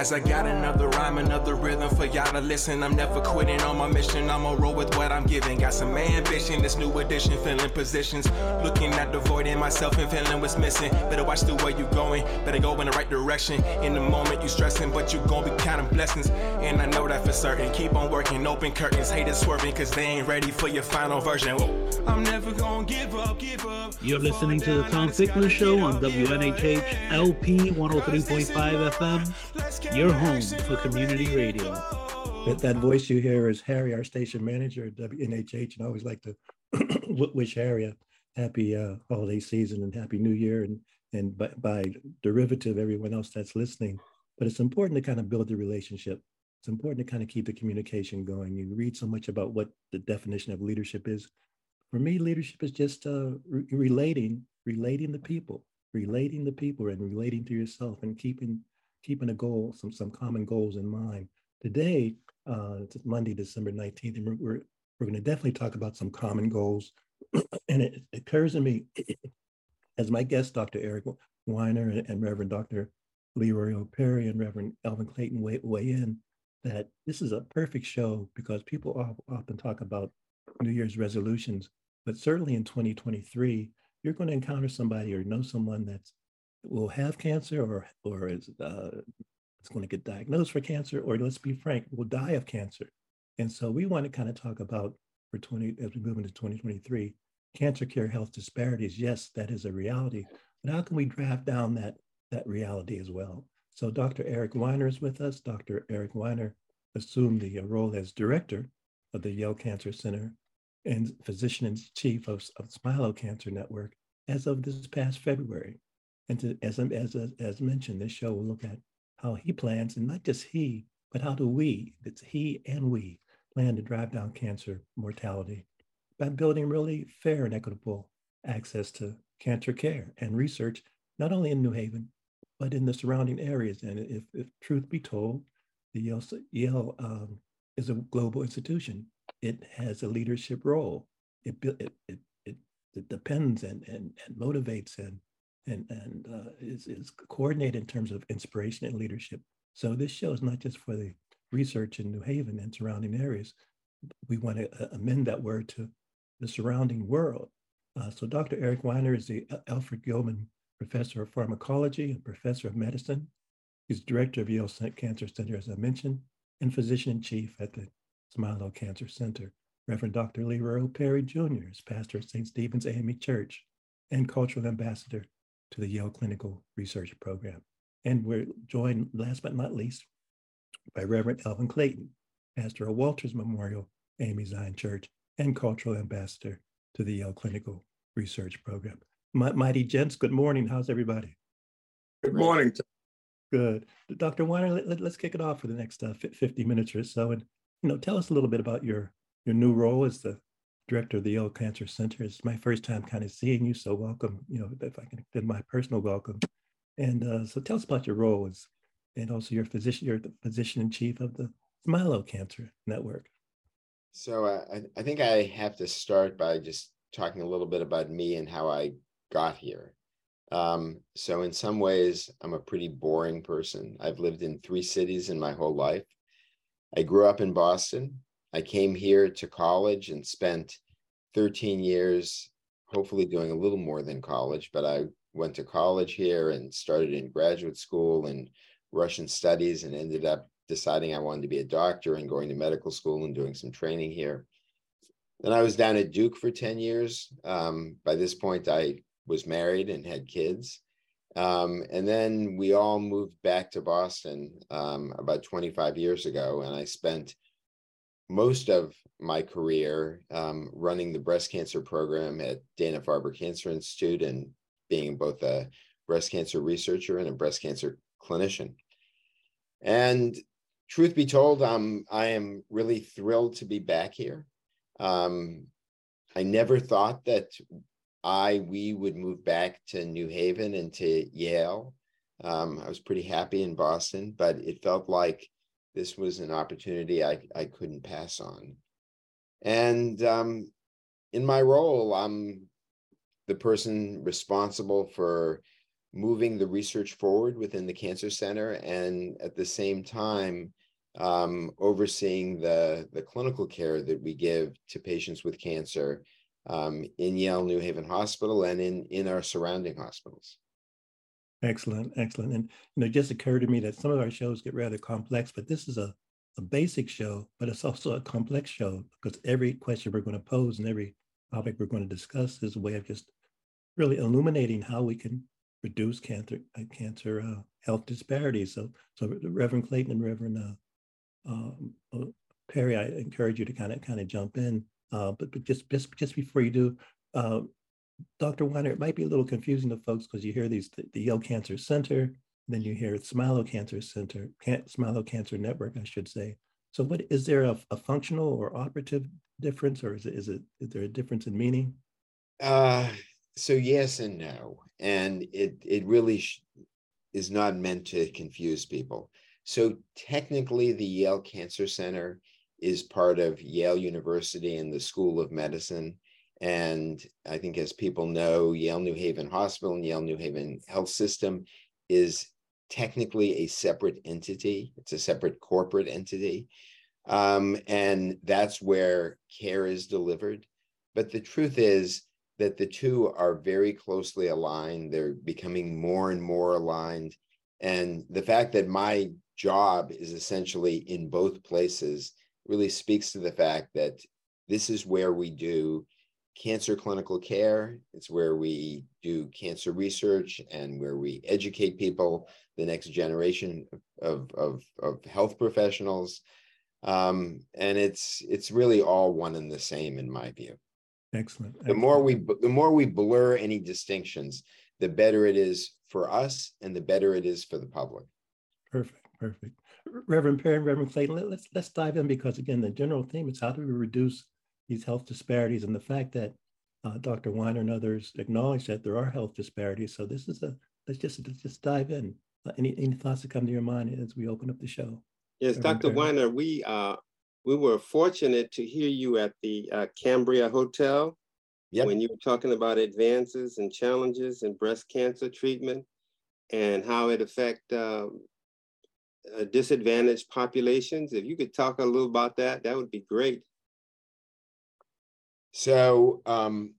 As I got another rhyme, another rhythm for y'all to listen. I'm never quitting on my mission. I'ma roll with what I'm giving. Got some ambition, this new edition, filling positions. Looking at the void in myself and feeling what's missing. Better watch the way you going, better go in the right direction. In the moment you stressing, but you gon' be counting blessings. And I know that for certain. Keep on working, open curtains, haters swerving, cause they ain't ready for your final version. Whoa. I'm never gonna give up, give up. You're listening to the Tom Ficklin Show on WNHH LP 103.5 FM, your home for community radio. That, that voice you hear is Harry, our station manager at WNHH, and I always like to wish Harry a happy uh, holiday season and happy New Year, and and by, by derivative, everyone else that's listening. But it's important to kind of build the relationship. It's important to kind of keep the communication going. You read so much about what the definition of leadership is. For me, leadership is just uh, re- relating, relating to people, relating to people, and relating to yourself, and keeping keeping a goal, some some common goals in mind. Today, uh, it's Monday, December 19th, and we're, we're, we're going to definitely talk about some common goals. and it, it, occurs to me, as my guest, Dr. Eric Winer and, and Reverend Dr. Leroy O'Perry and Reverend Elvin Clayton weigh, weigh in, that this is a perfect show because people often talk about New Year's resolutions, but certainly in 2023, you're going to encounter somebody or know someone that's will have cancer or or is uh, is going to get diagnosed for cancer, or let's be frank, will die of cancer. And so we want to kind of talk about for 20 as we move into 2023, cancer care health disparities. Yes, that is a reality, but how can we draft down that that reality as well? So Dr. Eric Winer is with us. Dr. Eric Winer assumed the role as director of the Yale Cancer Center and physician in chief of, of Smilow Cancer Network as of this past February. And to, as, as, as mentioned, this show will look at how he plans, and not just he, but how do we, it's he and we, plan to drive down cancer mortality by building really fair and equitable access to cancer care and research, not only in New Haven, but in the surrounding areas. And if, if truth be told, the Yale, Yale um, is a global institution. It has a leadership role. It, it, it, it, it depends and, and, and motivates and and, and uh, is, is coordinated in terms of inspiration and leadership. So this show is not just for the research in New Haven and surrounding areas. We want to uh, amend that word to the surrounding world. Uh, so Dr. Eric Winer is the Alfred Gilman Professor of Pharmacology and Professor of Medicine. He's Director of Yale Cancer Center, as I mentioned, and Physician-in-Chief at the Smilow Cancer Center. Reverend Dr. Leroy Perry Jr. is pastor of St. Stephen's AME Church and cultural ambassador to the Yale Clinical Research Program. And we're joined, last but not least, by Reverend Elvin Clayton, pastor of Walters Memorial AME Zion Church and cultural ambassador to the Yale Clinical Research Program. Mighty gents, good morning. How's everybody? Good morning. Good. Dr. Winer, let, us kick it off for the next uh, 50 minutes or so. And, you know, tell us a little bit about your, your new role as the director of the Yale Cancer Center. It's my first time kind of seeing you, so welcome. You know, if I can extend my personal welcome. And uh, so, tell us about your role as, and also your physician. You're the physician in chief of the Smilow Cancer Network. So uh, I, I think I have to start by just talking a little bit about me and how I got here. Um, so in some ways, I'm a pretty boring person. I've lived in three cities in my whole life. I grew up in Boston. I came here to college and spent 13 years, hopefully doing a little more than college, but I went to college here and started in graduate school in Russian studies and ended up deciding I wanted to be a doctor and going to medical school and doing some training here. Then I was down at Duke for 10 years. Um, by this point, I was married and had kids. Um, and then we all moved back to Boston um, about 25 years ago, and I spent most of my career um, running the breast cancer program at Dana Farber Cancer Institute and being both a breast cancer researcher and a breast cancer clinician. And truth be told, um, I am really thrilled to be back here. Um, I never thought that I, we would move back to New Haven and to Yale. Um, I was pretty happy in Boston, but it felt like this was an opportunity I, I couldn't pass on. And um, in my role, I'm the person responsible for moving the research forward within the Cancer Center and at the same time um, overseeing the, the clinical care that we give to patients with cancer um, in Yale New Haven Hospital and in, in our surrounding hospitals. Excellent, excellent. And you know, it just occurred to me that some of our shows get rather complex, but this is a, a basic show, but it's also a complex show because every question we're going to pose and every topic we're going to discuss is a way of just really illuminating how we can reduce cancer uh, cancer uh, health disparities. So, so Reverend Clayton and Reverend uh, um, uh, Perry, I encourage you to kind of kind of jump in. Uh, but but just just just before you do, uh, Dr. Winer, it might be a little confusing to folks because you hear these the, Yale Cancer Center, then you hear Smilow Cancer Center, Can, Smilow Cancer Network, I should say. So, what is there a, a functional or operative difference, or is it is it is there a difference in meaning? Uh, so yes and no, and it it really is not meant to confuse people. So technically, the Yale Cancer Center is part of Yale University and the School of Medicine. And I think, as people know, Yale New Haven Hospital and Yale New Haven Health System is technically a separate entity. It's a separate corporate entity. Um, and that's where care is delivered. But the truth is, that the two are very closely aligned. They're becoming more and more aligned. And the fact that my job is essentially in both places really speaks to the fact that this is where we do cancer clinical care. It's where we do cancer research and where we educate people, the next generation of, of, of health professionals. Um, and it's it's really all one and the same in my view. Excellent. The more we the more we blur any distinctions, the better it is for us and the better it is for the public. Perfect, perfect. Reverend Perry, Reverend Clayton, let, let's let's dive in because again, the general theme is how do we reduce these health disparities and the fact that uh, Dr. Winer and others acknowledge that there are health disparities. So this is a let's just let's just dive in. Uh, any any thoughts that come to your mind as we open up the show? Yes, Dr. Perry. Winer, we uh, we were fortunate to hear you at the uh, Cambria Hotel yep. when you were talking about advances and challenges in breast cancer treatment and how it affect um, uh, disadvantaged populations. If you could talk a little about that, that would be great. So um,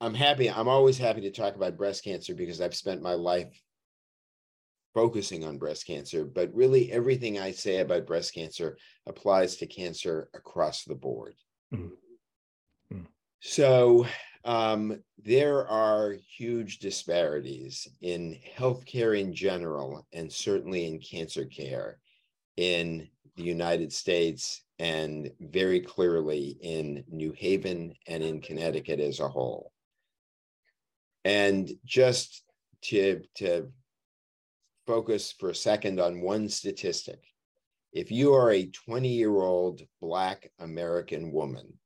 I'm happy. I'm always happy to talk about breast cancer because I've spent my life focusing on breast cancer, but really everything I say about breast cancer applies to cancer across the board. Mm-hmm. So um, there are huge disparities in healthcare in general, and certainly in cancer care in the United States, and very clearly in New Haven and in Connecticut as a whole. And just to, to focus for a second on one statistic. If you are a 20 year old Black American woman,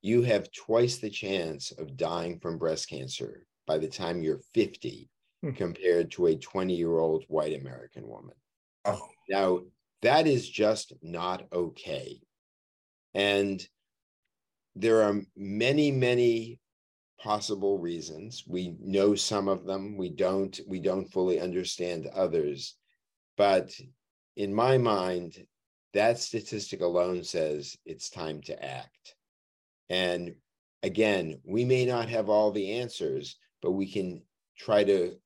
you have twice the chance of dying from breast cancer by the time you're 50 hmm. compared to a 20 year old white American woman. Oh. Now, that is just not okay. And there are many, many possible reasons. We know some of them. We don't. We don't fully understand others. But in my mind, that statistic alone says it's time to act. And again, we may not have all the answers, but we can try to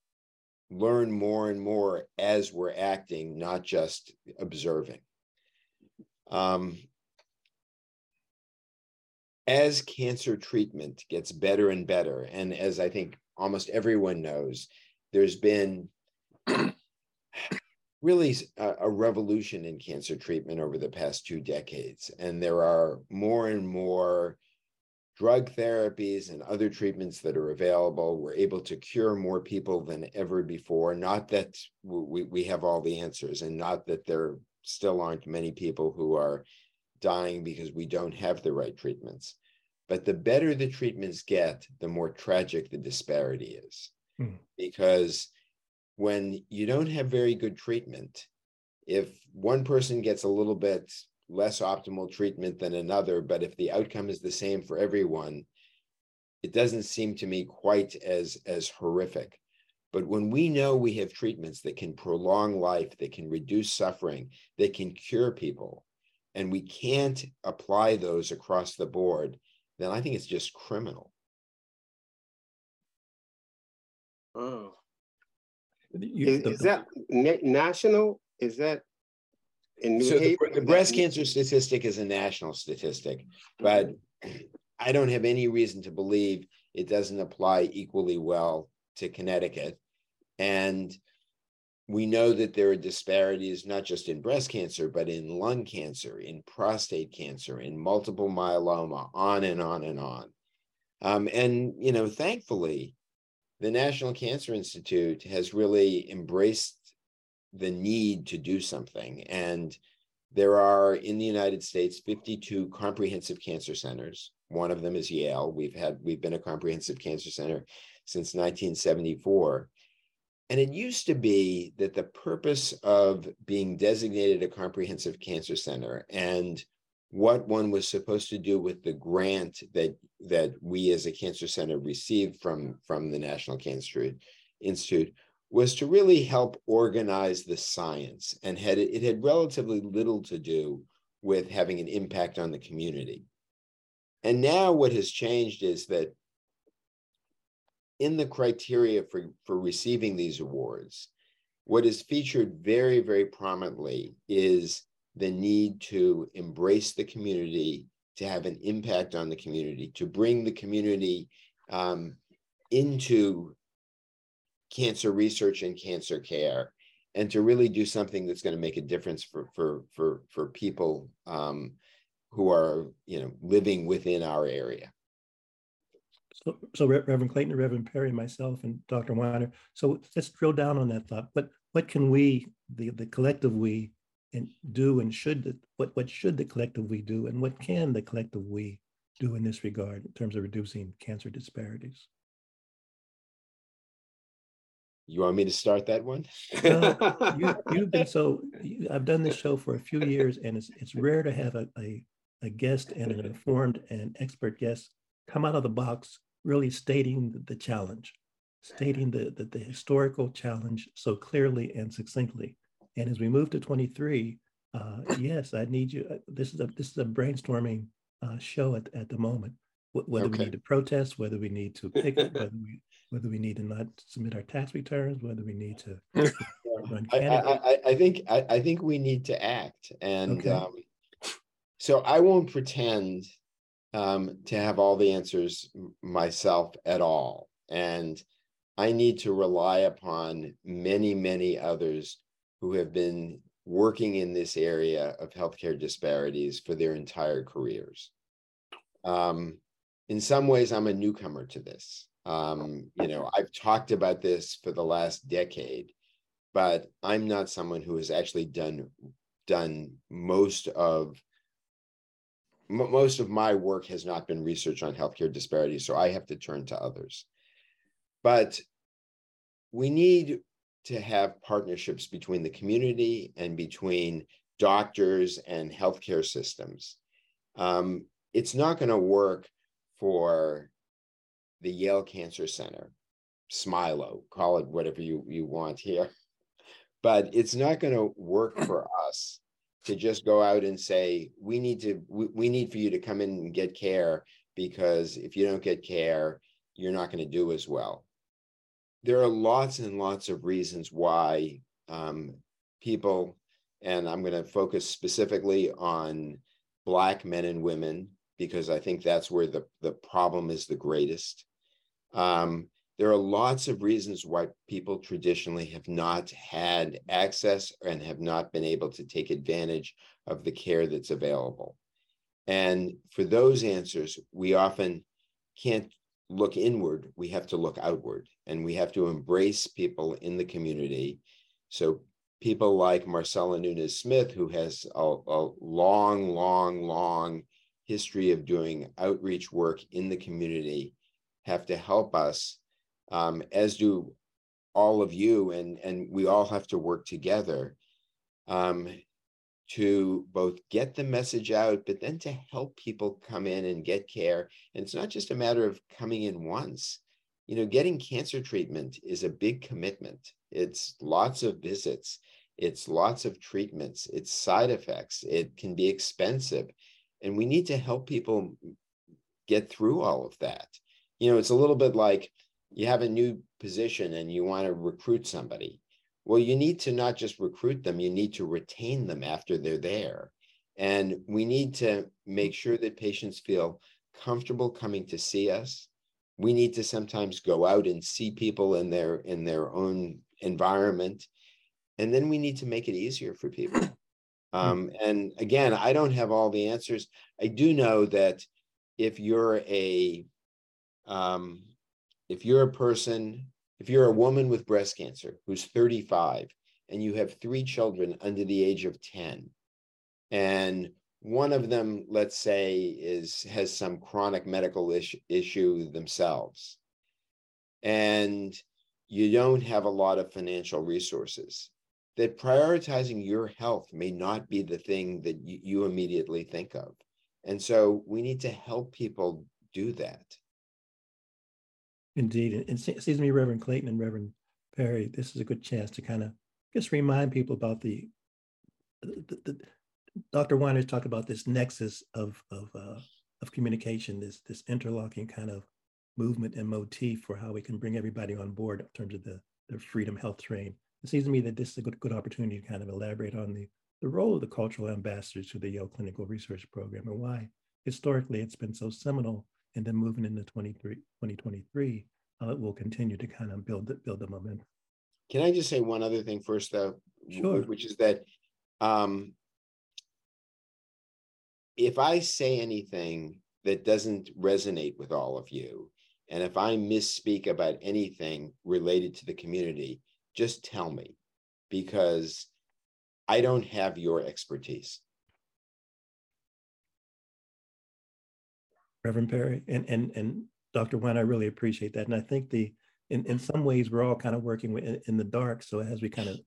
learn more and more as we're acting, not just observing. Um, as cancer treatment gets better and better, and as I think almost everyone knows, there's been really a, a, revolution in cancer treatment over the past two decades. And there are more and more drug therapies and other treatments that are available. We're able to cure more people than ever before. Not that we, we have all the answers, and not that there still aren't many people who are dying because we don't have the right treatments. But the better the treatments get, the more tragic the disparity is. Hmm. Because when you don't have very good treatment, if one person gets a little bit less optimal treatment than another, but if the outcome is the same for everyone, it doesn't seem to me quite as as horrific. But when we know we have treatments that can prolong life, that can reduce suffering, that can cure people, and we can't apply those across the board, then I think it's just criminal. Oh. You, is, the, is, that national? Is that in New so the, the, breast cancer statistic is a national statistic, but I don't have any reason to believe it doesn't apply equally well to Connecticut. And we know that there are disparities not just in breast cancer, but in lung cancer, in prostate cancer, in multiple myeloma, on and on and on. Um, and, you know, thankfully, the National Cancer Institute has really embraced the need to do something. And there are in the United States 52 comprehensive cancer centers. One of them is Yale. We've had we've been a comprehensive cancer center since 1974. And it used to be that the purpose of being designated a comprehensive cancer center and what one was supposed to do with the grant that that we as a cancer center received from from the National Cancer Institute was to really help organize the science and had it had relatively little to do with having an impact on the community. And now what has changed is that in the criteria for, for receiving these awards, what is featured very, very prominently is the need to embrace the community, to have an impact on the community, to bring the community um, into cancer research and cancer care, and to really do something that's going to make a difference for for for for people um, who are you know living within our area. So, so Reverend Clayton, Reverend Perry, myself, and Dr. Winer. So let's drill down on that thought. What what can we, the the collective we, and do and should what what should the collective we do, and what can the collective we do in this regard in terms of reducing cancer disparities? You want me to start that one? well, you, have been so. You, I've done this show for a few years, and it's it's rare to have a, a, a guest and an informed and expert guest come out of the box really stating the, the challenge, stating the, the the historical challenge so clearly and succinctly. And as we move to 23, uh, yes, I need you. Uh, this is a this is a brainstorming uh, show at, at the moment. whether okay. we need to protest, whether we need to pick, whether we whether we need to not submit our tax returns, whether we need to run I, I, I, think I, I, think we need to act. And okay. um, so I won't pretend um, to have all the answers myself at all. And I need to rely upon many, many others who have been working in this area of healthcare disparities for their entire careers. Um, in some ways, I'm a newcomer to this. Um, you know, I've talked about this for the last decade, but I'm not someone who has actually done done most of most of my work has not been research on healthcare disparities, so I have to turn to others. But we need to have partnerships between the community and between doctors and healthcare systems. Um, it's not going to work for the Yale Cancer Center, Smilow, call it whatever you, you want here. But it's not going to work for us to just go out and say, we need to, we, we need for you to come in and get care because if you don't get care, you're not going to do as well. There are lots and lots of reasons why um, people, and I'm going to focus specifically on Black men and women because I think that's where the, the problem is the greatest. Um, there are lots of reasons why people traditionally have not had access and have not been able to take advantage of the care that's available. And for those answers, we often can't look inward, we have to look outward and we have to embrace people in the community. So people like Marcella Nunez Smith, who has a, a long, long, long history of doing outreach work in the community have to help us, um, as do all of you, and, and we all have to work together um, to both get the message out, but then to help people come in and get care. And it's not just a matter of coming in once. you know, getting cancer treatment is a big commitment. It's lots of visits, it's lots of treatments, it's side effects, it can be expensive. And we need to help people get through all of that. You know, it's a little bit like you have a new position and you want to recruit somebody. Well, you need to not just recruit them, you need to retain them after they're there. And we need to make sure that patients feel comfortable coming to see us. We need to sometimes go out and see people in their in their own environment. And then we need to make it easier for people. Um, and again, I don't have all the answers. I do know that if you're a um, if you're a person, if you're a woman with breast cancer who's 35 and you have three children under the age of 10, and one of them, let's say, is has some chronic medical issue, issue themselves, and you don't have a lot of financial resources, that prioritizing your health may not be the thing that you, you immediately think of. And so we need to help people do that. Indeed. And it seems to me, Reverend Clayton and Reverend Perry, this is a good chance to kind of just remind people about the, the, the, Dr. Winer's talked about this nexus of of uh, of communication, this this interlocking kind of movement and motif for how we can bring everybody on board in terms of the the Freedom Health Train. It seems to me that this is a good good opportunity to kind of elaborate on the the role of the cultural ambassadors to the Yale Clinical Research Program and why historically it's been so seminal and then moving into 2023, uh, it will continue to kind of build the, build the momentum. Can I just say one other thing first, though? Sure. Which is that um, if I say anything that doesn't resonate with all of you, and if I misspeak about anything related to the community, just tell me because I don't have your expertise. Reverend Perry and and and Dr. Wine, I really appreciate that. And I think the in, in some ways we're all kind of working in, in the dark. So as we kind of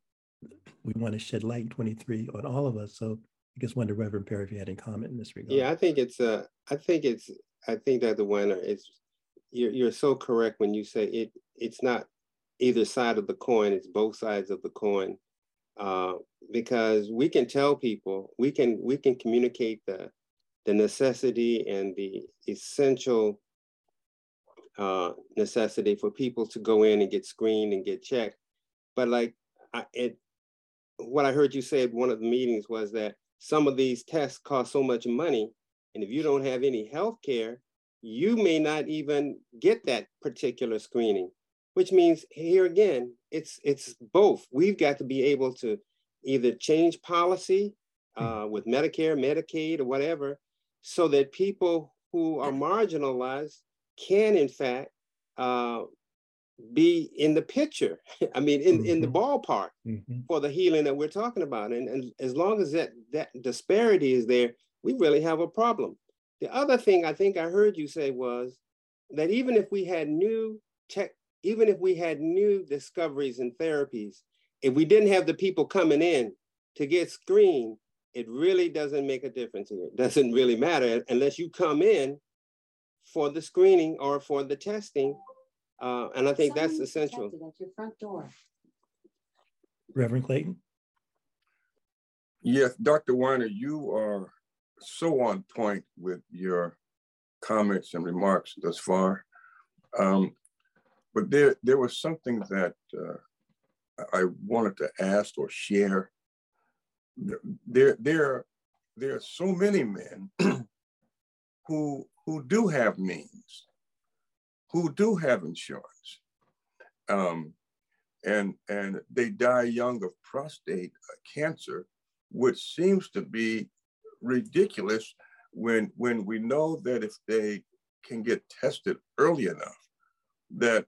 we want to shed light 23 on all of us. So I guess wonder Reverend Perry if you had any comment in this regard. Yeah, I think it's uh I think it's I think that the winner is you're you're so correct when you say it it's not either side of the coin, it's both sides of the coin. Uh, because we can tell people, we can we can communicate the the necessity and the essential uh, necessity for people to go in and get screened and get checked. But like I, it, what I heard you say at one of the meetings was that some of these tests cost so much money, and if you don't have any health care, you may not even get that particular screening. Which means here again, it's it's both. We've got to be able to either change policy hmm. uh, with Medicare, Medicaid, or whatever, so that people who are marginalized can, in fact, uh, be in the picture. I mean, in, mm-hmm. in the mm-hmm. ballpark mm-hmm. for the healing that we're talking about. And, and as long as that, that disparity is there, we really have a problem. The other thing I think I heard you say was that even if we had new tech, even if we had new discoveries and therapies, if we didn't have the people coming in to get screened, it really doesn't make a difference here. It doesn't really matter unless you come in for the screening or for the testing. Uh, and I think that's essential. At your front door. Reverend Clayton? Yes, Dr. Winer, you are so on point with your comments and remarks thus far. Um, but there, there was something that uh, I wanted to ask or share there there there are so many men who who do have means, who do have insurance, um, and and they die young of prostate cancer, which seems to be ridiculous when when we know that if they can get tested early enough, that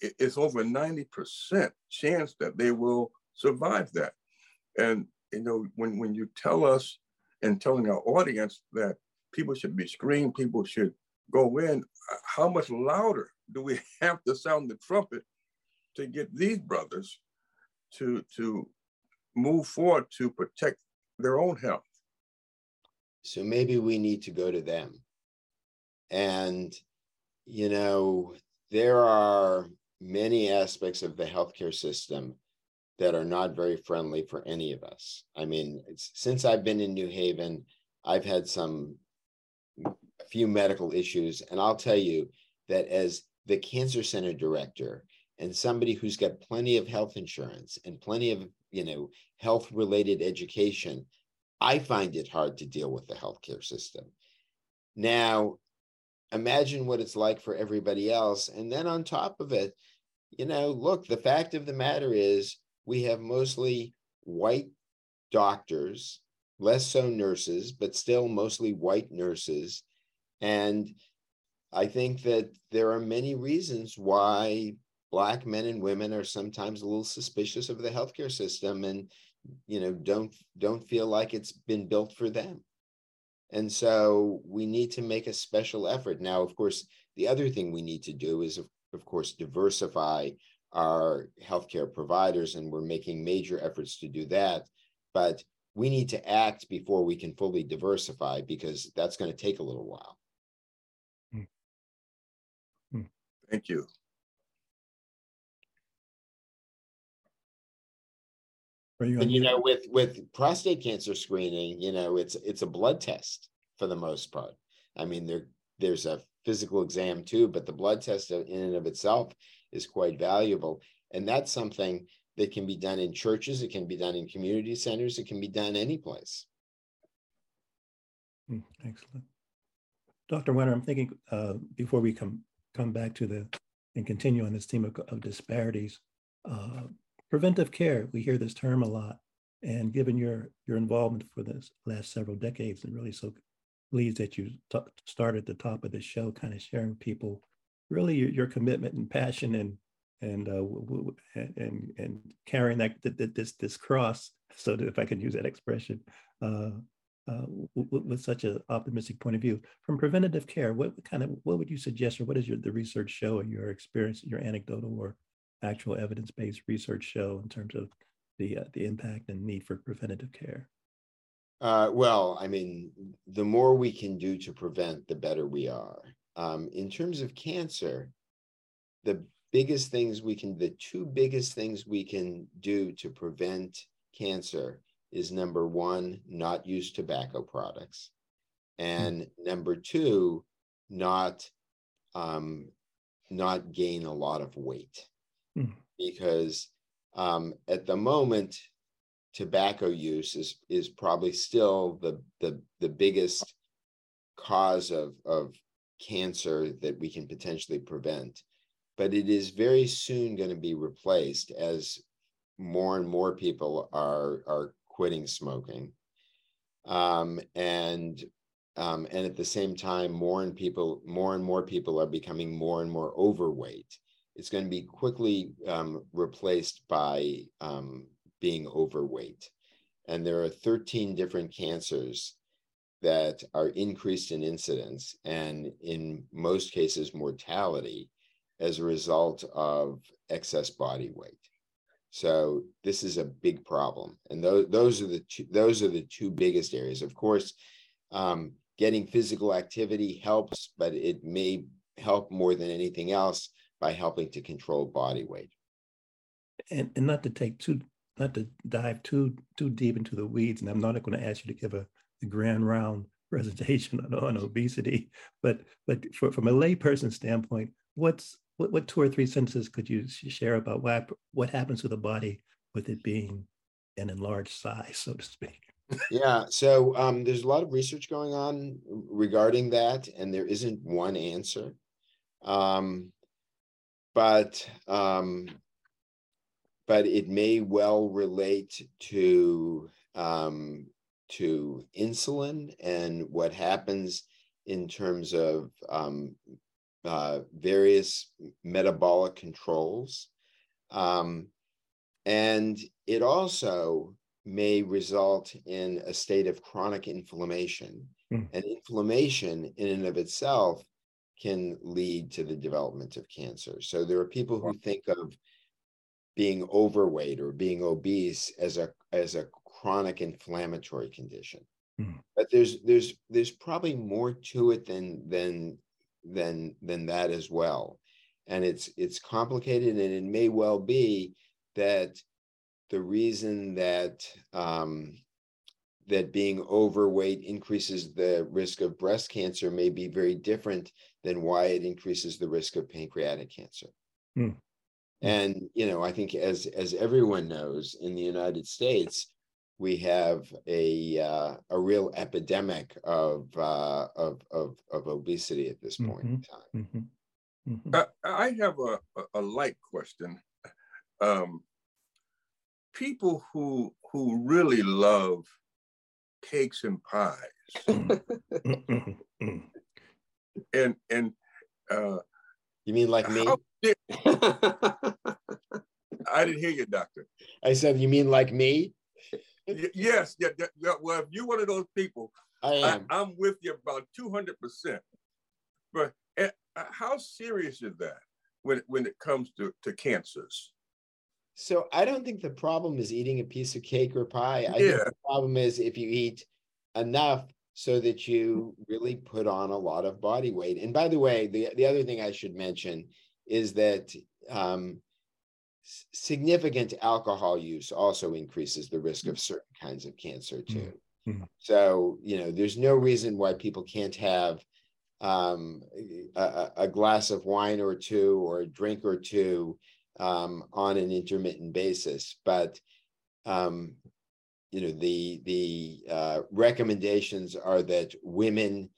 it's over 90% chance that they will survive that. And you know, when, when you tell us and telling our audience that people should be screened, people should go in, how much louder do we have to sound the trumpet to get these brothers to, to move forward to protect their own health? So maybe we need to go to them. And, you know, there are many aspects of the healthcare system that are not very friendly for any of us. I mean, since I've been in New Haven, I've had some a few medical issues, and I'll tell you that as the cancer center director and somebody who's got plenty of health insurance and plenty of you know health related education, I find it hard to deal with the healthcare system. Now, imagine what it's like for everybody else, and then on top of it, you know, look, the fact of the matter is we have mostly white doctors, less so nurses, but still mostly white nurses. And I think that there are many reasons why Black men and women are sometimes a little suspicious of the healthcare system and you know don't don't feel like it's been built for them and so we need to make a special effort now of course the other thing we need to do is of, of course diversify our healthcare providers, and we're making major efforts to do that. But we need to act before we can fully diversify because that's going to take a little while. Hmm. Hmm. Thank you. You and you know, with with prostate cancer screening, you know, it's it's a blood test for the most part. I mean, there there's a physical exam too, but the blood test in and of itself is quite valuable. And that's something that can be done in churches, it can be done in community centers, it can be done any place. Hmm, excellent. Dr. Winer, I'm thinking uh, before we come come back to the and continue on this theme of, of disparities, uh, preventive care, we hear this term a lot. And given your your involvement for the last several decades, and really so pleased that you t- started at the top of the show, kind of sharing people really your, commitment and passion and and uh, and and carrying that, that this this cross, so that if I can use that expression, uh, uh, with such an optimistic point of view from preventative care, what kind of what would you suggest, or what does your the research show, or your experience, your anecdotal or actual evidence based research show in terms of the uh, the impact and need for preventative care? Uh, well, I mean, the more we can do to prevent, the better we are. Um, in terms of cancer, the biggest things we can, the two biggest things we can do to prevent cancer is number one, not use tobacco products. And mm-hmm. number two, not um, not gain a lot of weight. Mm-hmm. Because um, at the moment, tobacco use is is probably still the the the biggest cause of of cancer that we can potentially prevent. But it is very soon going to be replaced as more and more people are, are quitting smoking. Um, and um, and at the same time, more and people, more and more people are becoming more and more overweight. It's going to be quickly um, replaced by um, being overweight. And there are 13 different cancers that are increased in incidence and in most cases mortality as a result of excess body weight. So this is a big problem, and those those are the two, those are the two biggest areas. Of course, um, getting physical activity helps, but it may help more than anything else by helping to control body weight. And, and not to take too not to dive too too deep into the weeds, and I'm not going to ask you to give a the grand round presentation on, on obesity, but but for, from a layperson standpoint, what's what, what two or three sentences could you share about what what happens to the body with it being an enlarged size, so to speak? yeah, so um, there's a lot of research going on regarding that, and there isn't one answer. Um, but um, but it may well relate to um, to insulin and what happens in terms of um, uh, various metabolic controls. Um, and it also may result in a state of chronic inflammation. Mm. And inflammation, in and of itself, can lead to the development of cancer. So there are people who think of being overweight or being obese as a as a chronic inflammatory condition. Mm. But there's there's there's probably more to it than than than than that as well. and it's it's complicated and it may well be that the reason that um, that being overweight increases the risk of breast cancer may be very different than why it increases the risk of pancreatic cancer. Hmm. And you know, I think as as everyone knows, in the United States, we have a uh, a real epidemic of, uh, of of of obesity at this point mm-hmm. in time. Mm-hmm. Mm-hmm. Uh, I have a, a, light question. Um, people who who really love cakes and pies, mm-hmm. and and uh, you mean like me? Did, I didn't hear you, doctor. I said, you mean like me? Yes, yeah, yeah, Well, if you're one of those people, I am. I, am with you about 200%. But uh, how serious is that when, when it comes to, to cancers? So I don't think the problem is eating a piece of cake or pie. I yeah. think the problem is if you eat enough so that you really put on a lot of body weight. And by the way, the, the other thing I should mention is that um, significant alcohol use also increases the risk of certain kinds of cancer too. Mm-hmm. So, you know, there's no reason why people can't have um, a, a, glass of wine or two or a drink or two um, on an intermittent basis. But, um, you know, the the uh, recommendations are that women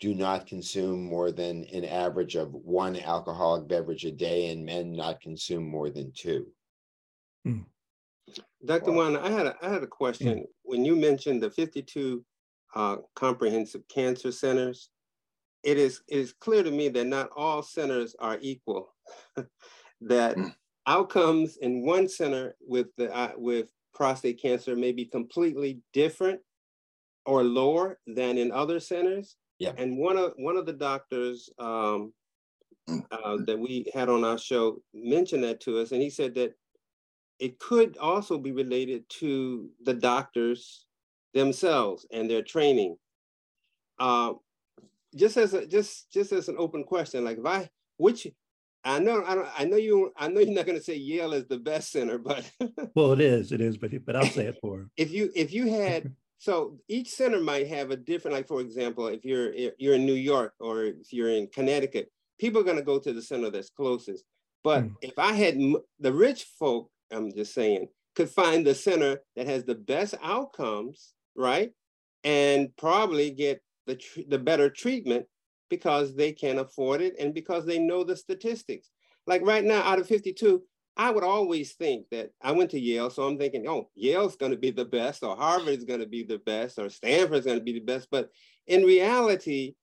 do not consume more than an average of one alcoholic beverage a day and men not consume more than two. Mm. Dr. Wow. Wan, I had a, I had a question. Mm. When you mentioned the 52 uh, comprehensive cancer centers, it is it is clear to me that not all centers are equal. that mm. outcomes in one center with the uh, with prostate cancer may be completely different or lower than in other centers yeah. And one of one of the doctors um, uh, that we had on our show mentioned that to us, and he said that it could also be related to the doctors themselves and their training. Uh, just as a, just just as an open question, like if I which I know I don't I know you I know you're not going to say Yale is the best center, but well, it is it is, but but I'll say it for him. If you if you had So each center might have a different, like for example, if you're you're in New York or if you're in Connecticut, people are going to go to the center that's closest. But mm. if I had the rich folk, I'm just saying, could find the center that has the best outcomes, right, and probably get the the better treatment because they can afford it and because they know the statistics. Like right now, out of 52, I would always think that I went to Yale, so I'm thinking, oh, Yale's going to be the best, or Harvard's going to be the best, or Stanford's going to be the best. But in reality,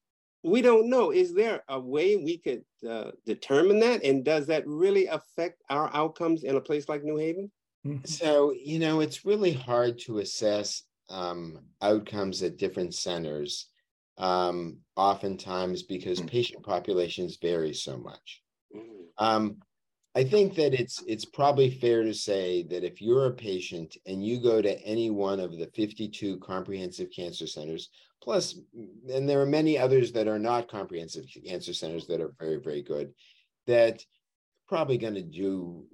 we don't know. Is there a way we could uh, determine that? And does that really affect our outcomes in a place like New Haven? Mm-hmm. So, you know, it's really hard to assess um, outcomes at different centers, um, oftentimes because mm. patient populations vary so much. Mm. Um, I think that it's it's probably fair to say that if you're a patient and you go to any one of the 52 comprehensive cancer centers, plus, and there are many others that are not comprehensive cancer centers that are very, very good, that probably going to do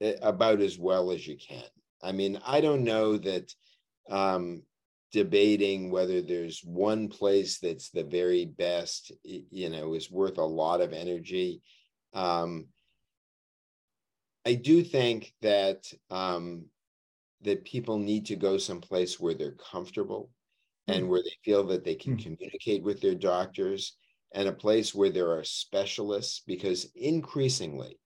eh, about as well as you can. I mean, I don't know that um, debating whether there's one place that's the very best, you know, is worth a lot of energy. Um, I do think that um, that people need to go someplace where they're comfortable mm. and where they feel that they can mm. communicate with their doctors and a place where there are specialists because increasingly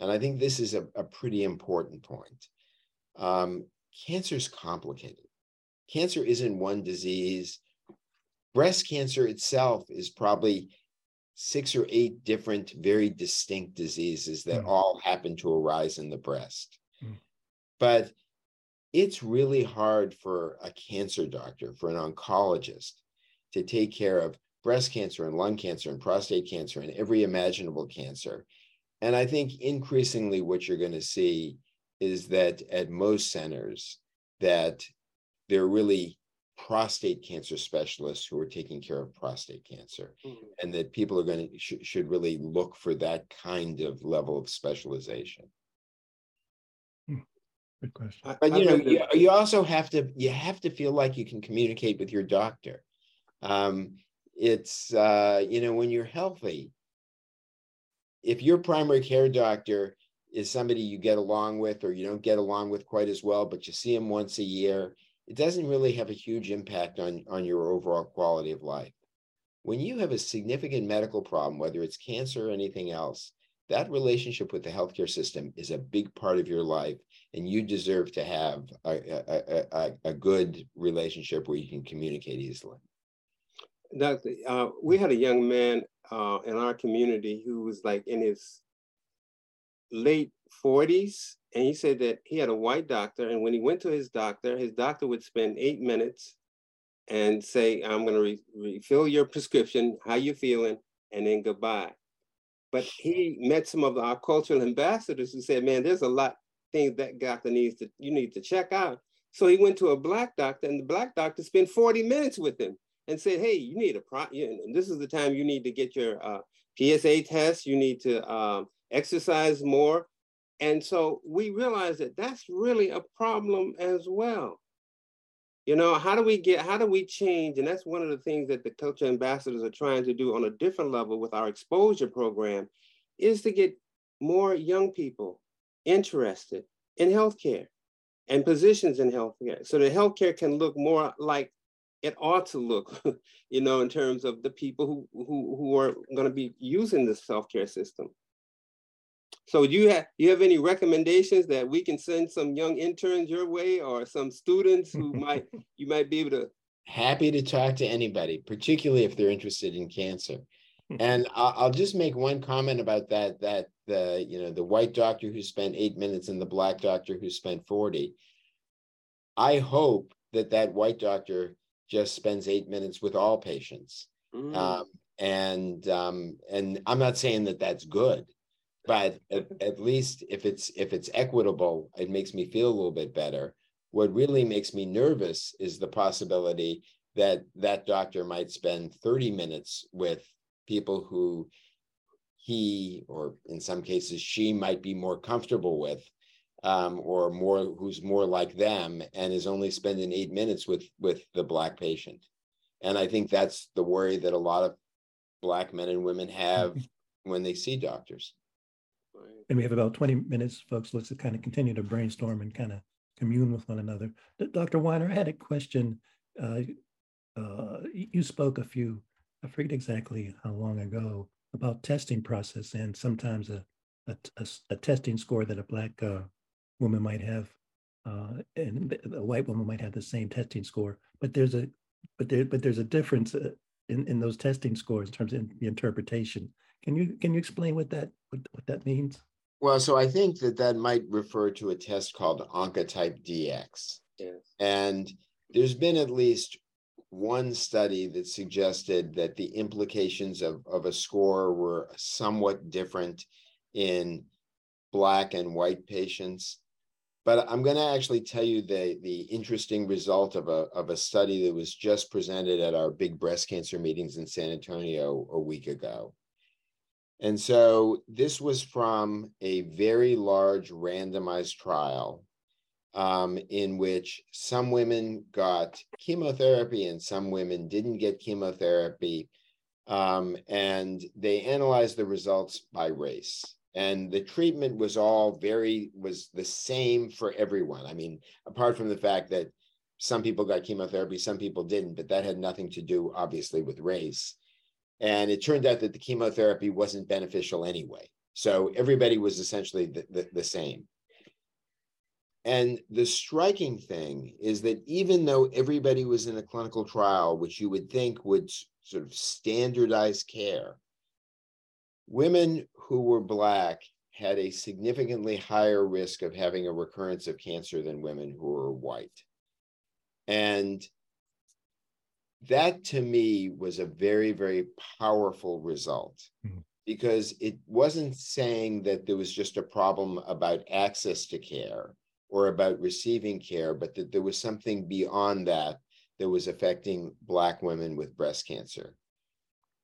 and i think this is a, a pretty important point um, cancer is complicated cancer isn't one disease breast cancer itself is probably six or eight different, very distinct diseases that mm. all happen to arise in the breast. Mm. But it's really hard for a cancer doctor, for an oncologist, to take care of breast cancer and lung cancer and prostate cancer and every imaginable cancer. And I think increasingly what you're going to see is that at most centers that they're really prostate cancer specialists who are taking care of prostate cancer Mhm. and that people are going to sh- should really look for that kind of level of specialization Good question. But I you know you, you also have to you have to feel like you can communicate with your doctor um it's uh you know when you're healthy if your primary care doctor is somebody you get along with or you don't get along with quite as well but you see him once a year it doesn't really have a huge impact on on your overall quality of life. When you have a significant medical problem whether it's cancer or anything else that relationship with the healthcare system is a big part of your life and you deserve to have a, a, a, a, good relationship where you can communicate easily. Doctor, uh, we had a young man uh, in our community who was like in his late 40s, and he said that he had a white doctor, and when he went to his doctor, his doctor would spend eight minutes and say, "I'm going to re- refill your prescription. How you feeling?" and then goodbye. But he met some of our cultural ambassadors who said, "Man, there's a lot things that doctor needs to you need to check out." So he went to a black doctor, and the black doctor spent 40 minutes with him and said, "Hey, you need a pro. This is the time you need to get your uh, PSA test. You need to um, exercise more." And so we realize that that's really a problem as well. You know, how do we get? How do we change? And that's one of the things that the culture ambassadors are trying to do on a different level with our exposure program, is to get more young people interested in healthcare and positions in healthcare, so that healthcare can look more like it ought to look, you know, in terms of the people who who, who are going to be using this healthcare system. So do you have you have any recommendations that we can send some young interns your way or some students who might you might be able to? Happy to talk to anybody particularly if they're interested in cancer. And I'll, I'll just make one comment about that that the you know the white doctor who spent eight minutes and the black doctor who spent 40 i hope that that white doctor just spends eight minutes with all patients. Mm, um, and um, and i'm not saying that that's good but at, at least if it's if it's equitable it makes me feel a little bit better what really makes me nervous is the possibility that that doctor might spend 30 minutes with people who he or in some cases she might be more comfortable with um, or more who's more like them and is only spending eight minutes with with the black patient and i think that's the worry that a lot of black men and women have when they see doctors. And we have about 20 minutes, folks. Let's kind of continue to brainstorm and kind of commune with one another. Dr. Winer, I had a question. Uh, uh, you spoke a few, I forget exactly how long ago, about testing process and sometimes a a testing score that a black uh, woman might have uh, and a white woman might have the same testing score, but there's a but there but there's a difference uh, in in those testing scores in terms of the interpretation. Can you can you explain what that what, what that means? well so i think that that might refer to a test called oncotype dx Yes. And there's been at least one study that suggested that the implications of, of a score were somewhat different in black and white patients. But I'm going to actually tell you the, the interesting result of a, of a study that was just presented at our big breast cancer meetings in San Antonio a week ago. And so this was from a very large randomized trial um, in which some women got chemotherapy and some women didn't get chemotherapy. Um, and they analyzed the results by race. And the treatment was all very, was the same for everyone. I mean, apart from the fact that some people got chemotherapy, some people didn't, but that had nothing to do, obviously, with race. And it turned out that the chemotherapy wasn't beneficial anyway. So everybody was essentially the, the, the same. And the striking thing is that even though everybody was in a clinical trial, which you would think would sort of standardize care, women who were Black had a significantly higher risk of having a recurrence of cancer than women who were white. And that to me was a very, very powerful result Mhm. because it wasn't saying that there was just a problem about access to care or about receiving care, but that there was something beyond that that was affecting Black women with breast cancer.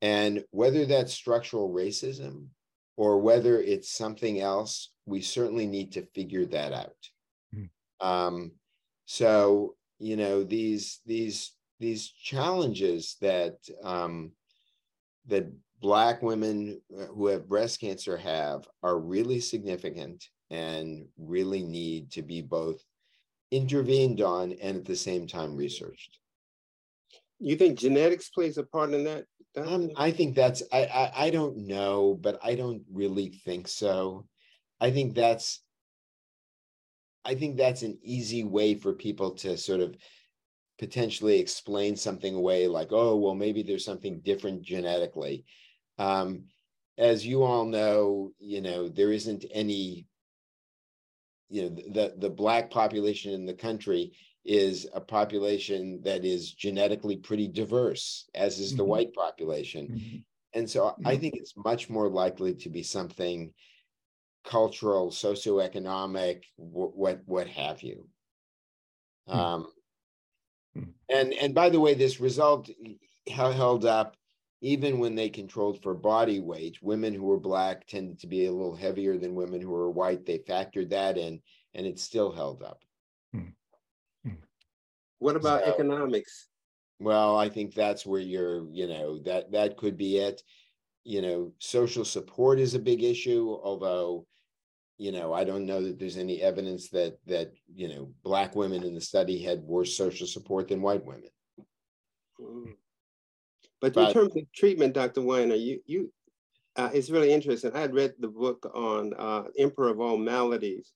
And whether that's structural racism or whether it's something else, we certainly need to figure that out. Mm. Um, so you know these these these challenges that um, that Black women uh, who have breast cancer have are really significant and really need to be both intervened on and at the same time researched. You think genetics plays a part in that? Um, I think that's I, I I don't know, but I don't really think so. I think that's I think that's an easy way for people to sort of potentially explain something away like, oh, well, maybe there's something different genetically. Um, as you all know, you know, there isn't any, you know, the, the black population in the country is a population that is genetically pretty diverse, as is the mm-hmm. white population. Mm-hmm. And so mm-hmm. I think it's much more likely to be something cultural, socioeconomic, what what, what have you. Hmm. Um. And and by the way, this result held up even when they controlled for body weight. Women who were black tended to be a little heavier than women who were white. They factored that in, and it still held up. Hmm. hmm. What about so, economics? Well, I think that's where you're. You know that that could be it you know, social support is a big issue, although, you know, I don't know that there's any evidence that that, you know, black women in the study had worse social support than white women. Mm. But, but in terms of treatment, Dr. Winer, you you uh, it's really interesting. I had read the book on uh, Emperor of All Maladies,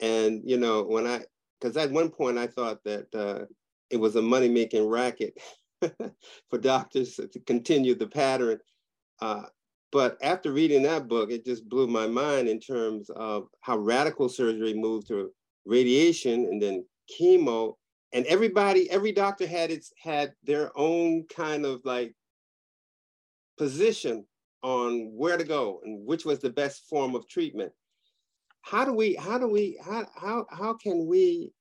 and you know when I because at one point I thought that uh, it was a money making racket for doctors to continue the pattern uh, but after reading that book, it just blew my mind in terms of how radical surgery moved to radiation and then chemo. And everybody, every doctor had its had their own kind of like position on where to go and which was the best form of treatment. How do we, how do we, how, how, how can we,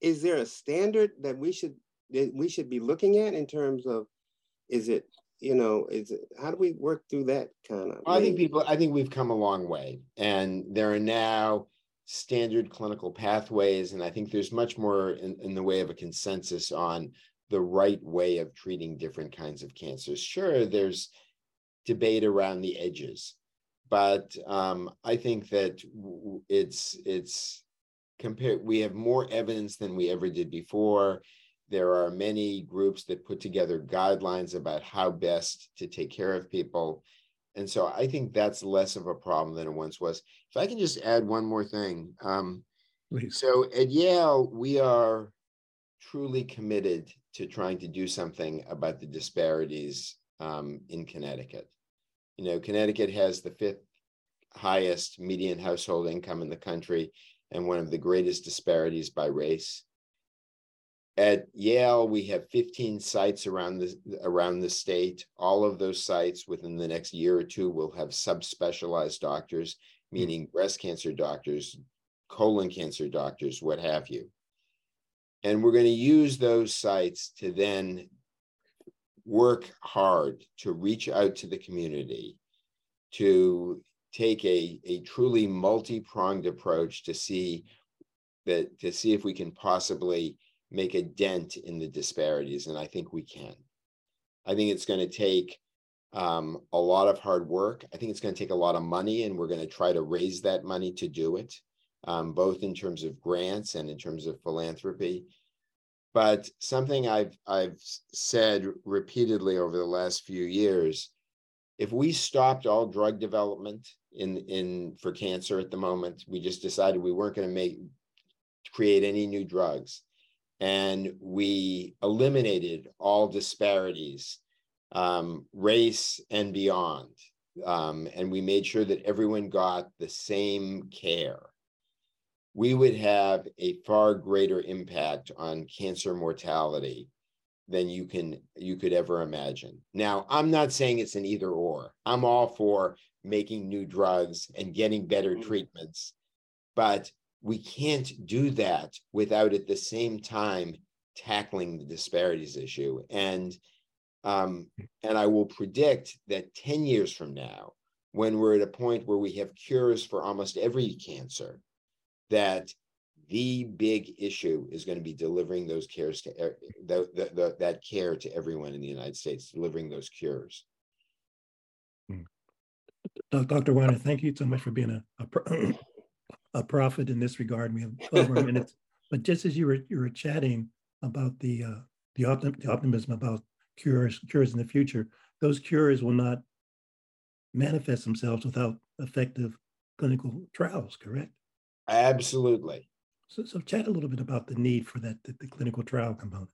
is there a standard that we should, that we should be looking at in terms of, is it you know, is how do we work through that kind of? Well, I think people, I think we've come a long way, and there are now standard clinical pathways, and I think there's much more in, in the way of a consensus on the right way of treating different kinds of cancers. Sure, there's debate around the edges, but um, I think that it's it's compared. We have more evidence than we ever did before there are many groups that put together guidelines about how best to take care of people. And so I think that's less of a problem than it once was. If I can just add one more thing. Um, so at Yale, we are truly committed to trying to do something about the disparities um, in Connecticut. You know, Connecticut has the fifth highest median household income in the country and one of the greatest disparities by race. At Yale, we have 15 sites around the around the state. All of those sites within the next year or two will have subspecialized doctors, hmm. meaning breast cancer doctors, colon cancer doctors, what have you. And we're going to use those sites to then work hard to reach out to the community, to take a, a truly multi-pronged approach to see that to see if we can possibly make a dent in the disparities, and I think we can. I think it's going to take um, a lot of hard work. I think it's going to take a lot of money, and we're going to try to raise that money to do it, um, both in terms of grants and in terms of philanthropy. But something I've I've said repeatedly over the last few years, if we stopped all drug development in in for cancer at the moment, we just decided we weren't going to make create any new drugs and we eliminated all disparities, um, race and beyond. Um, and we made sure that everyone got the same care. We would have a far greater impact on cancer mortality than you can you could ever imagine. Now, I'm not saying it's an either or. I'm all for making new drugs and getting better mm-hmm. treatments, but we can't do that without at the same time tackling the disparities issue. And um, and I will predict that 10 years from now, when we're at a point where we have cures for almost every cancer, that the big issue is going to be delivering those cares to the, the, the, that care to everyone in the United States, delivering those cures. Hmm. Dr. Winer, thank you so much for being a, a, a prophet in this regard. We have 12 more minutes. But just as you were you were chatting about the uh, the, optim- the optimism about cures cures in the future, those cures will not manifest themselves without effective clinical trials. Correct? Absolutely. So, so chat a little bit about the need for that the, the clinical trial component.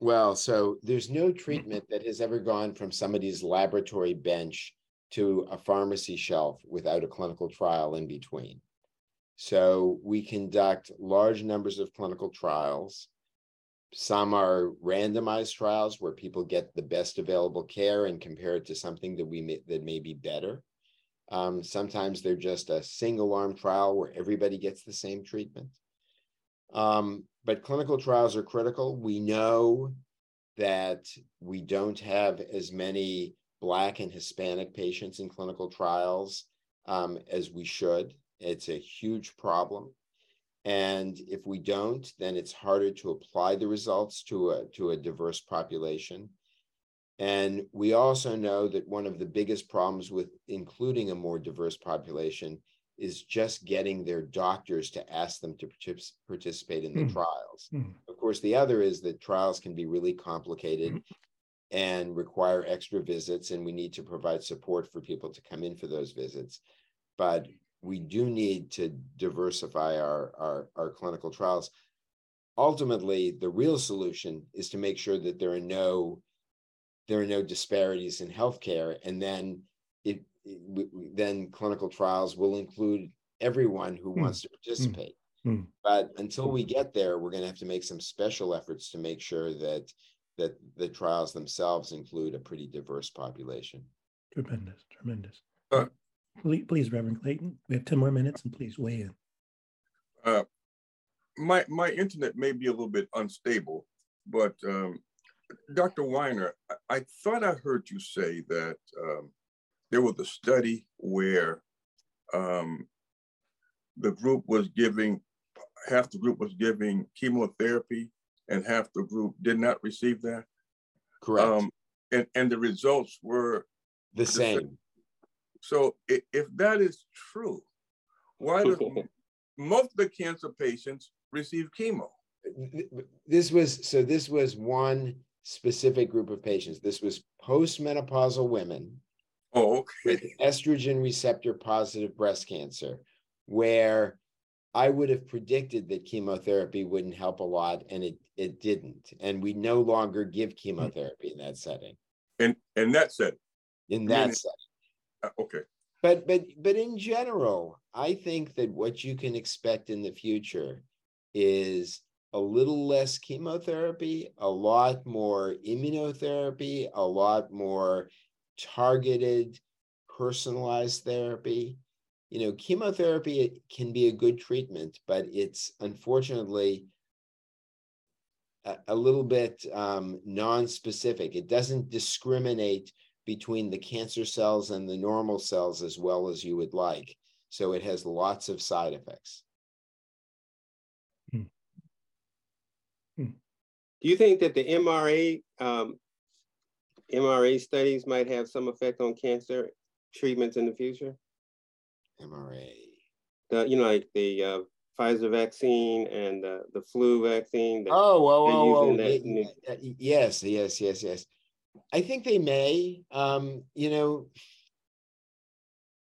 Well, so there's no treatment that has ever gone from somebody's laboratory bench to a pharmacy shelf without a clinical trial in between. So we conduct large numbers of clinical trials. Some are randomized trials where people get the best available care and compare it to something that we may, that may be better. Um, sometimes they're just a single arm trial where everybody gets the same treatment. Um, but clinical trials are critical. We know that we don't have as many Black and Hispanic patients in clinical trials um, as we should. It's a huge problem. And if we don't, then it's harder to apply the results to a, to a diverse population. And we also know that one of the biggest problems with including a more diverse population is just getting their doctors to ask them to participate in the mm. trials. Mm. Of course, the other is that trials can be really complicated mm. and require extra visits, and we need to provide support for people to come in for those visits. But we do need to diversify our, our, our clinical trials. Ultimately, the real solution is to make sure that there are no there are no disparities in healthcare, and then it, it then clinical trials will include everyone who mm. wants to participate. Mm. But until we get there, we're going to have to make some special efforts to make sure that that the trials themselves include a pretty diverse population. Tremendous, tremendous. Uh, Please, please, Reverend Clayton, we have 10 more minutes and please weigh in. Uh, my, my internet may be a little bit unstable, but um, Dr. Winer, I, I, thought I heard you say that um, there was a study where um, the group was giving, half the group was giving chemotherapy and half the group did not receive that. Correct. Um, and, and the results were the, the same. So if that is true, why do most of the cancer patients receive chemo? This was so this was one specific group of patients. This was postmenopausal women oh, okay. with estrogen receptor positive breast cancer, where I would have predicted that chemotherapy wouldn't help a lot, and it it didn't. And we no longer give hmm. chemotherapy in that setting. And and that setting. In that setting. Uh, okay. But but but in general, I think that what you can expect in the future is a little less chemotherapy, a lot more immunotherapy, a lot more targeted, personalized therapy. You know, chemotherapy can be a good treatment, but it's unfortunately a, a little bit um, non-specific. It doesn't discriminate between the cancer cells and the normal cells as well as you would like. So it has lots of side effects. Hmm. Hmm. Do you think that the MRA um, MRA studies might have some effect on cancer treatments in the future? MRA. The, you know, like the uh, Pfizer vaccine and uh, the flu vaccine. oh, whoa, whoa, whoa. yes, yes, yes, yes. I think they may. Um, you know,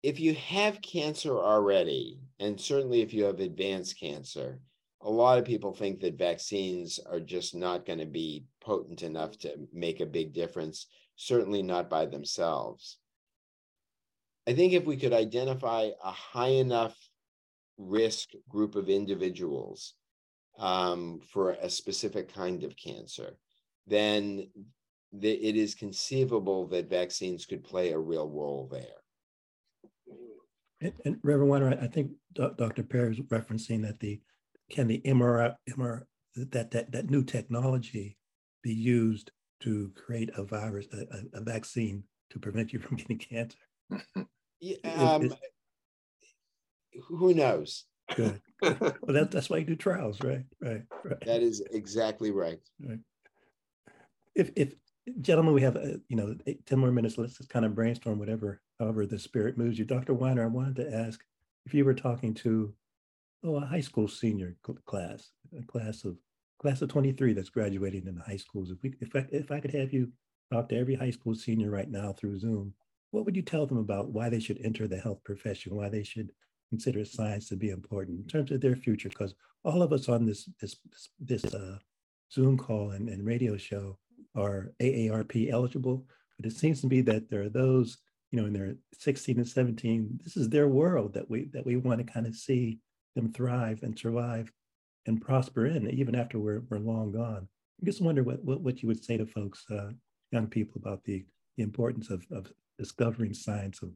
if you have cancer already, and certainly if you have advanced cancer, a lot of people think that vaccines are just not going to be potent enough to make a big difference, certainly not by themselves. I think if we could identify a high enough risk group of individuals um, for a specific kind of cancer, then the, it is conceivable that vaccines could play a real role there. And, and Reverend Winer, I think Dr. Perry is referencing that the can the MR, MR that that that new technology be used to create a virus, a, a vaccine to prevent you from getting cancer? Yeah, um, who knows? Good. well, that, that's why you do trials, right? Right. Right. That is exactly right. Right. If, if gentlemen, we have uh, you know eight, 10 more minutes. Let's just kind of brainstorm whatever, however the spirit moves you. Dr. Winer, I wanted to ask if you were talking to oh a high school senior class, a class of class of 23 that's graduating in the high schools. If we if I, if I could have you talk to every high school senior right now through Zoom, what would you tell them about why they should enter the health profession, why they should consider science to be important in terms of their future? Because all of us on this this this uh, Zoom call and, and radio show are AARP eligible, but it seems to me that there are those you know in their 16 and 17. This is their world that we that we want to kind of see them thrive and survive and prosper in, even after we're, we're long gone. I just wonder what, what, what you would say to folks, uh, young people, about the, the importance of, of discovering science, of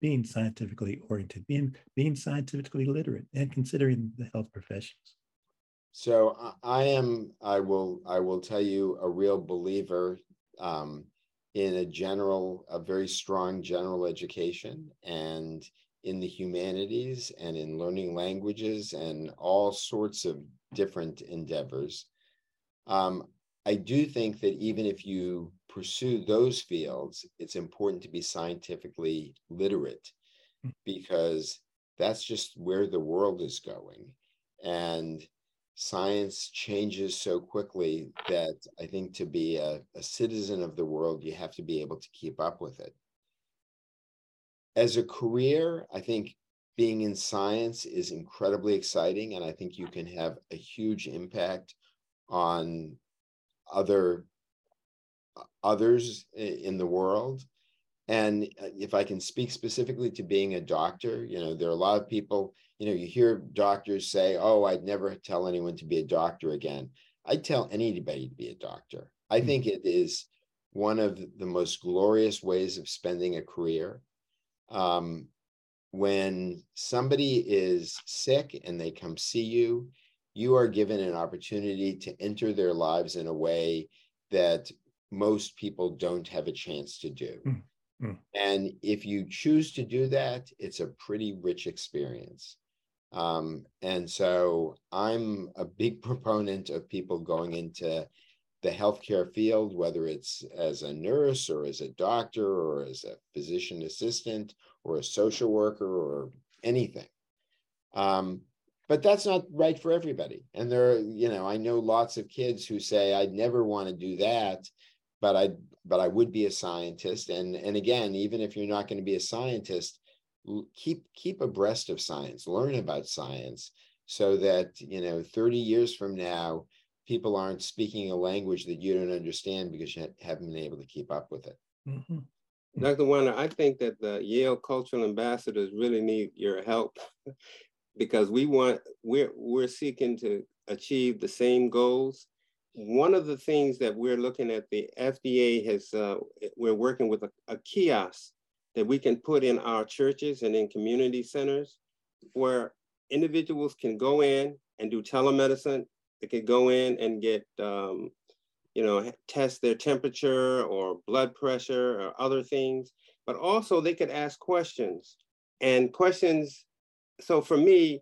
being scientifically oriented, being, being scientifically literate, and considering the health professions. So I am, I will, I will tell you, a real believer um, in a general, a very strong general education and in the humanities and in learning languages and all sorts of different endeavors. Um, I do think that even if you pursue those fields, it's important to be scientifically literate hmm. because that's just where the world is going. And science changes so quickly that I think to be a, a citizen of the world, you have to be able to keep up with it as a career, I think being in science is incredibly exciting, and I think you can have a huge impact on other others in the world. And uh, if I can speak specifically to being a doctor, you know, there are a lot of people, you know, you hear doctors say, oh, I'd never tell anyone to be a doctor again. I'd tell anybody to be a doctor. I hmm. think it is one of the most glorious ways of spending a career um, when somebody is sick and they come see you, you are given an opportunity to enter their lives in a way that most people don't have a chance to do. Mm-hmm. And if you choose to do that, it's a pretty rich experience. Um, and so I'm a big proponent of people going into the healthcare field, whether it's as a nurse or as a doctor or as a physician assistant or a social worker or anything. Um, but that's not right for everybody. And there, you know, I know lots of kids who say, "I'd never want to do that," but I, but I would be a scientist. And and again, even if you're not going to be a scientist, keep keep abreast of science, learn about science, so that you know, 30 years from now, people aren't speaking a language that you don't understand because you haven't been able to keep up with it. Mm-hmm. Dr. Winer, I think that the Yale cultural ambassadors really need your help because we want we're we're seeking to achieve the same goals. One of the things that we're looking at, the FDA has uh, we're working with a, a kiosk that we can put in our churches and in community centers where individuals can go in and do telemedicine they could go in and get, um, you know, test their temperature or blood pressure or other things, but also they could ask questions and questions. So for me,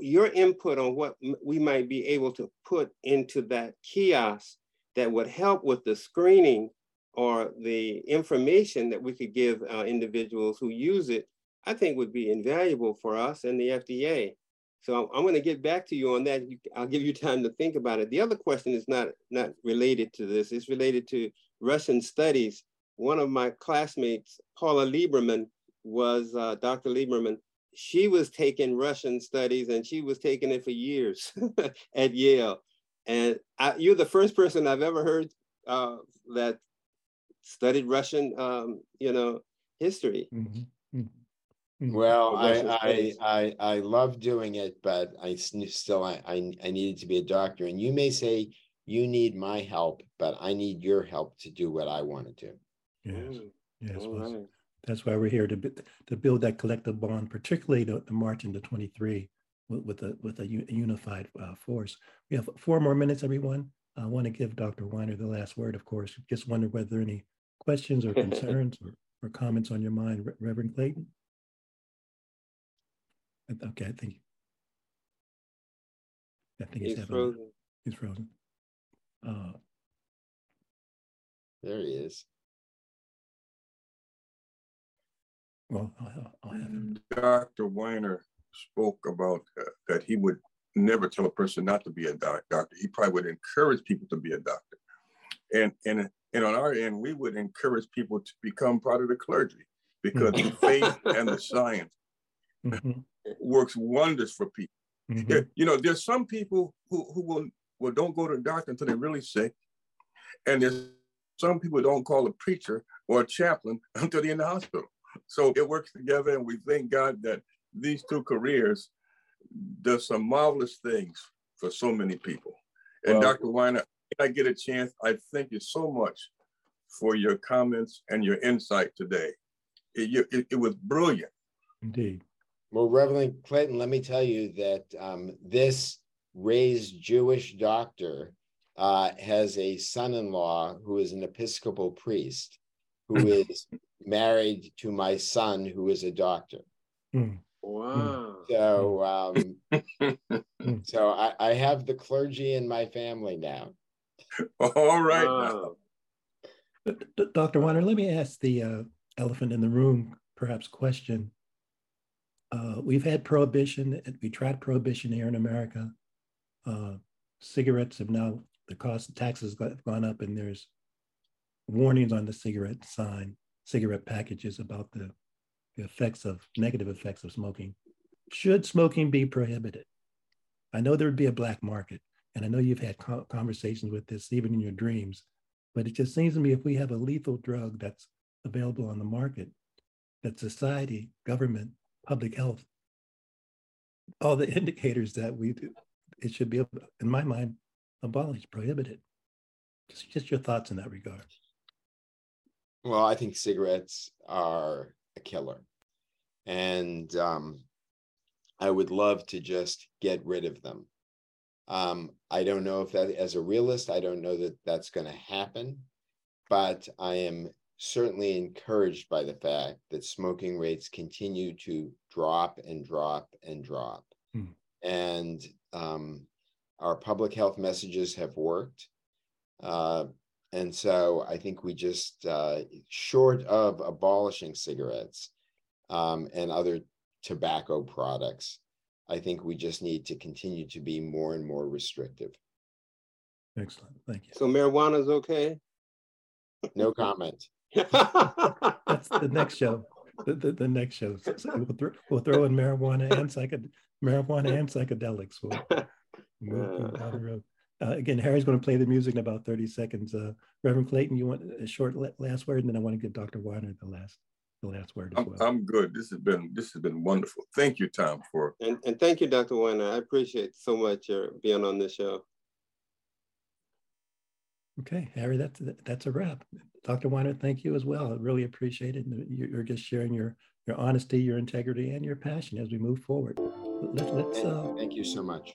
your input on what we might be able to put into that kiosk that would help with the screening or the information that we could give uh, individuals who use it, I think would be invaluable for us and the FDA. So I'm going to get back to you on that. I'll give you time to think about it. The other question is not, not related to this. It's related to Russian studies. One of my classmates, Paula Lieberman, was uh, Dr. Lieberman. She was taking Russian studies and she was taking it for years at Yale. And I, you're the first person I've ever heard uh, that studied Russian, um, you know, history. Mm-hmm. Mm-hmm. Mm-hmm. Well, I, I, I, I love doing it, but I still, I, I, I needed to be a doctor. And you may say you need my help, but I need your help to do what I want to do. Yes, mm, yes. Well, right. That's why we're here to to build that collective bond, particularly the, the march into 23, with, with a with a, unified uh, force. We have four more minutes, everyone. I want to give Dr. Winer the last word, of course. Just wonder whether there are any questions or concerns or, or comments on your mind, Re Reverend Clayton. Okay, I think I think he's, he's frozen. He's frozen. Uh, there he is. Well, I'll, I'll have him. Dr. Winer spoke about uh, that he would never tell a person not to be a doc- doctor. He probably would encourage people to be a doctor. And, and, and on our end, we would encourage people to become part of the clergy because the faith and the science mm-hmm. works wonders for people. Mm-hmm. You know, there's some people who, who will, will don't go to the doctor until they're really sick. And there's some people don't call a preacher or a chaplain until they're in the hospital. So it works together, and we thank God that these two careers does some marvelous things for so many people. And well, Dr. Winer, I get a chance, I thank you so much for your comments and your insight today. It, it, it was brilliant. Indeed. Well, Reverend Clayton, let me tell you that um, this raised Jewish doctor uh, has a son-in-law who is an Episcopal priest, who is married to my son, who is a doctor. Mm. Wow. So, um, so I, I, have the clergy in my family now. All right. Wow. Dr. Winer, let me ask the uh, elephant in the room, perhaps question. Uh, we've had prohibition. We tried prohibition here in America. Uh, cigarettes have now the cost of taxes have gone up, and there's warnings on the cigarette sign, cigarette packages about the, the effects of negative effects of smoking. Should smoking be prohibited? I know there would be a black market, and I know you've had conversations with this even in your dreams, but it just seems to me if we have a lethal drug that's available on the market, that society, government, public health, all the indicators that we do, it should be, in my mind, abolished, prohibited. Just, just your thoughts in that regard. Well, I think cigarettes are a killer. And um, I would love to just get rid of them. Um, I don't know if that, as a realist, I don't know that that's going to happen, but I am certainly encouraged by the fact that smoking rates continue to drop and drop and drop. Hmm. And um, our public health messages have worked. Uh, and so I think we just, uh, short of abolishing cigarettes um, and other tobacco products, I think we just need to continue to be more and more restrictive. Excellent. Thank you. So marijuana is okay? No comment. That's the next show. The, the, the next show. So we'll, th- we'll throw in marijuana and psychedelics. marijuana and psychedelics. We'll, move down the road. Uh, again, Harry's going to play the music in about 30 seconds. Uh, Reverend Clayton, you want a short last word, and then I want to give Dr. Winer the last the last word as I'm, well. I'm good. This has been this has been wonderful. Thank you, Tom, for and, and thank you, Dr. Winer. I appreciate so much your being on this show. Okay, Harry, that's that's a wrap. Dr. Winer, thank you as well. I really appreciate it. You're just sharing your your honesty, your integrity, and your passion as we move forward. Let, us uh, thank you so much.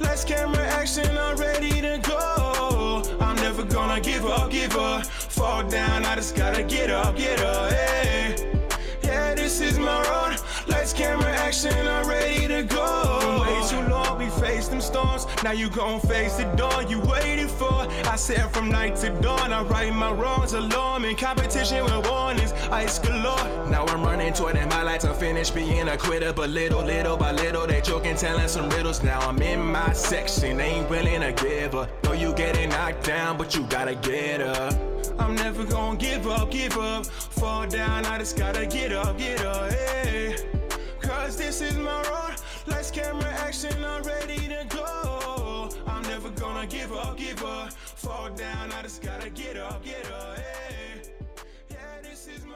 Let's camera action, I'm ready to go. I'm never gonna give up, give up. Fall down, I just gotta get up, get up, hey. Yeah, this is my road. Lights, camera, action, I'm ready to go. Way too long we faced them storms. Now you gon' face the dawn you waited for. I said from night to dawn, I right my wrongs alone. In competition with warnings, ice galore. Now I'm running toward it, my life to finish being a quitter. But little, little by little, they joking, telling some riddles. Now I'm in my section, ain't willing to give up. Know you getting knocked down, but you gotta get up. I'm never gonna give up, give up. Fall down, I just gotta get up, get up, hey. Cause this is my road. Lights, camera, action, I'm ready to go. I'm never gonna give up, give up. Fall down, I just gotta get up, get up. Hey. Yeah, this is my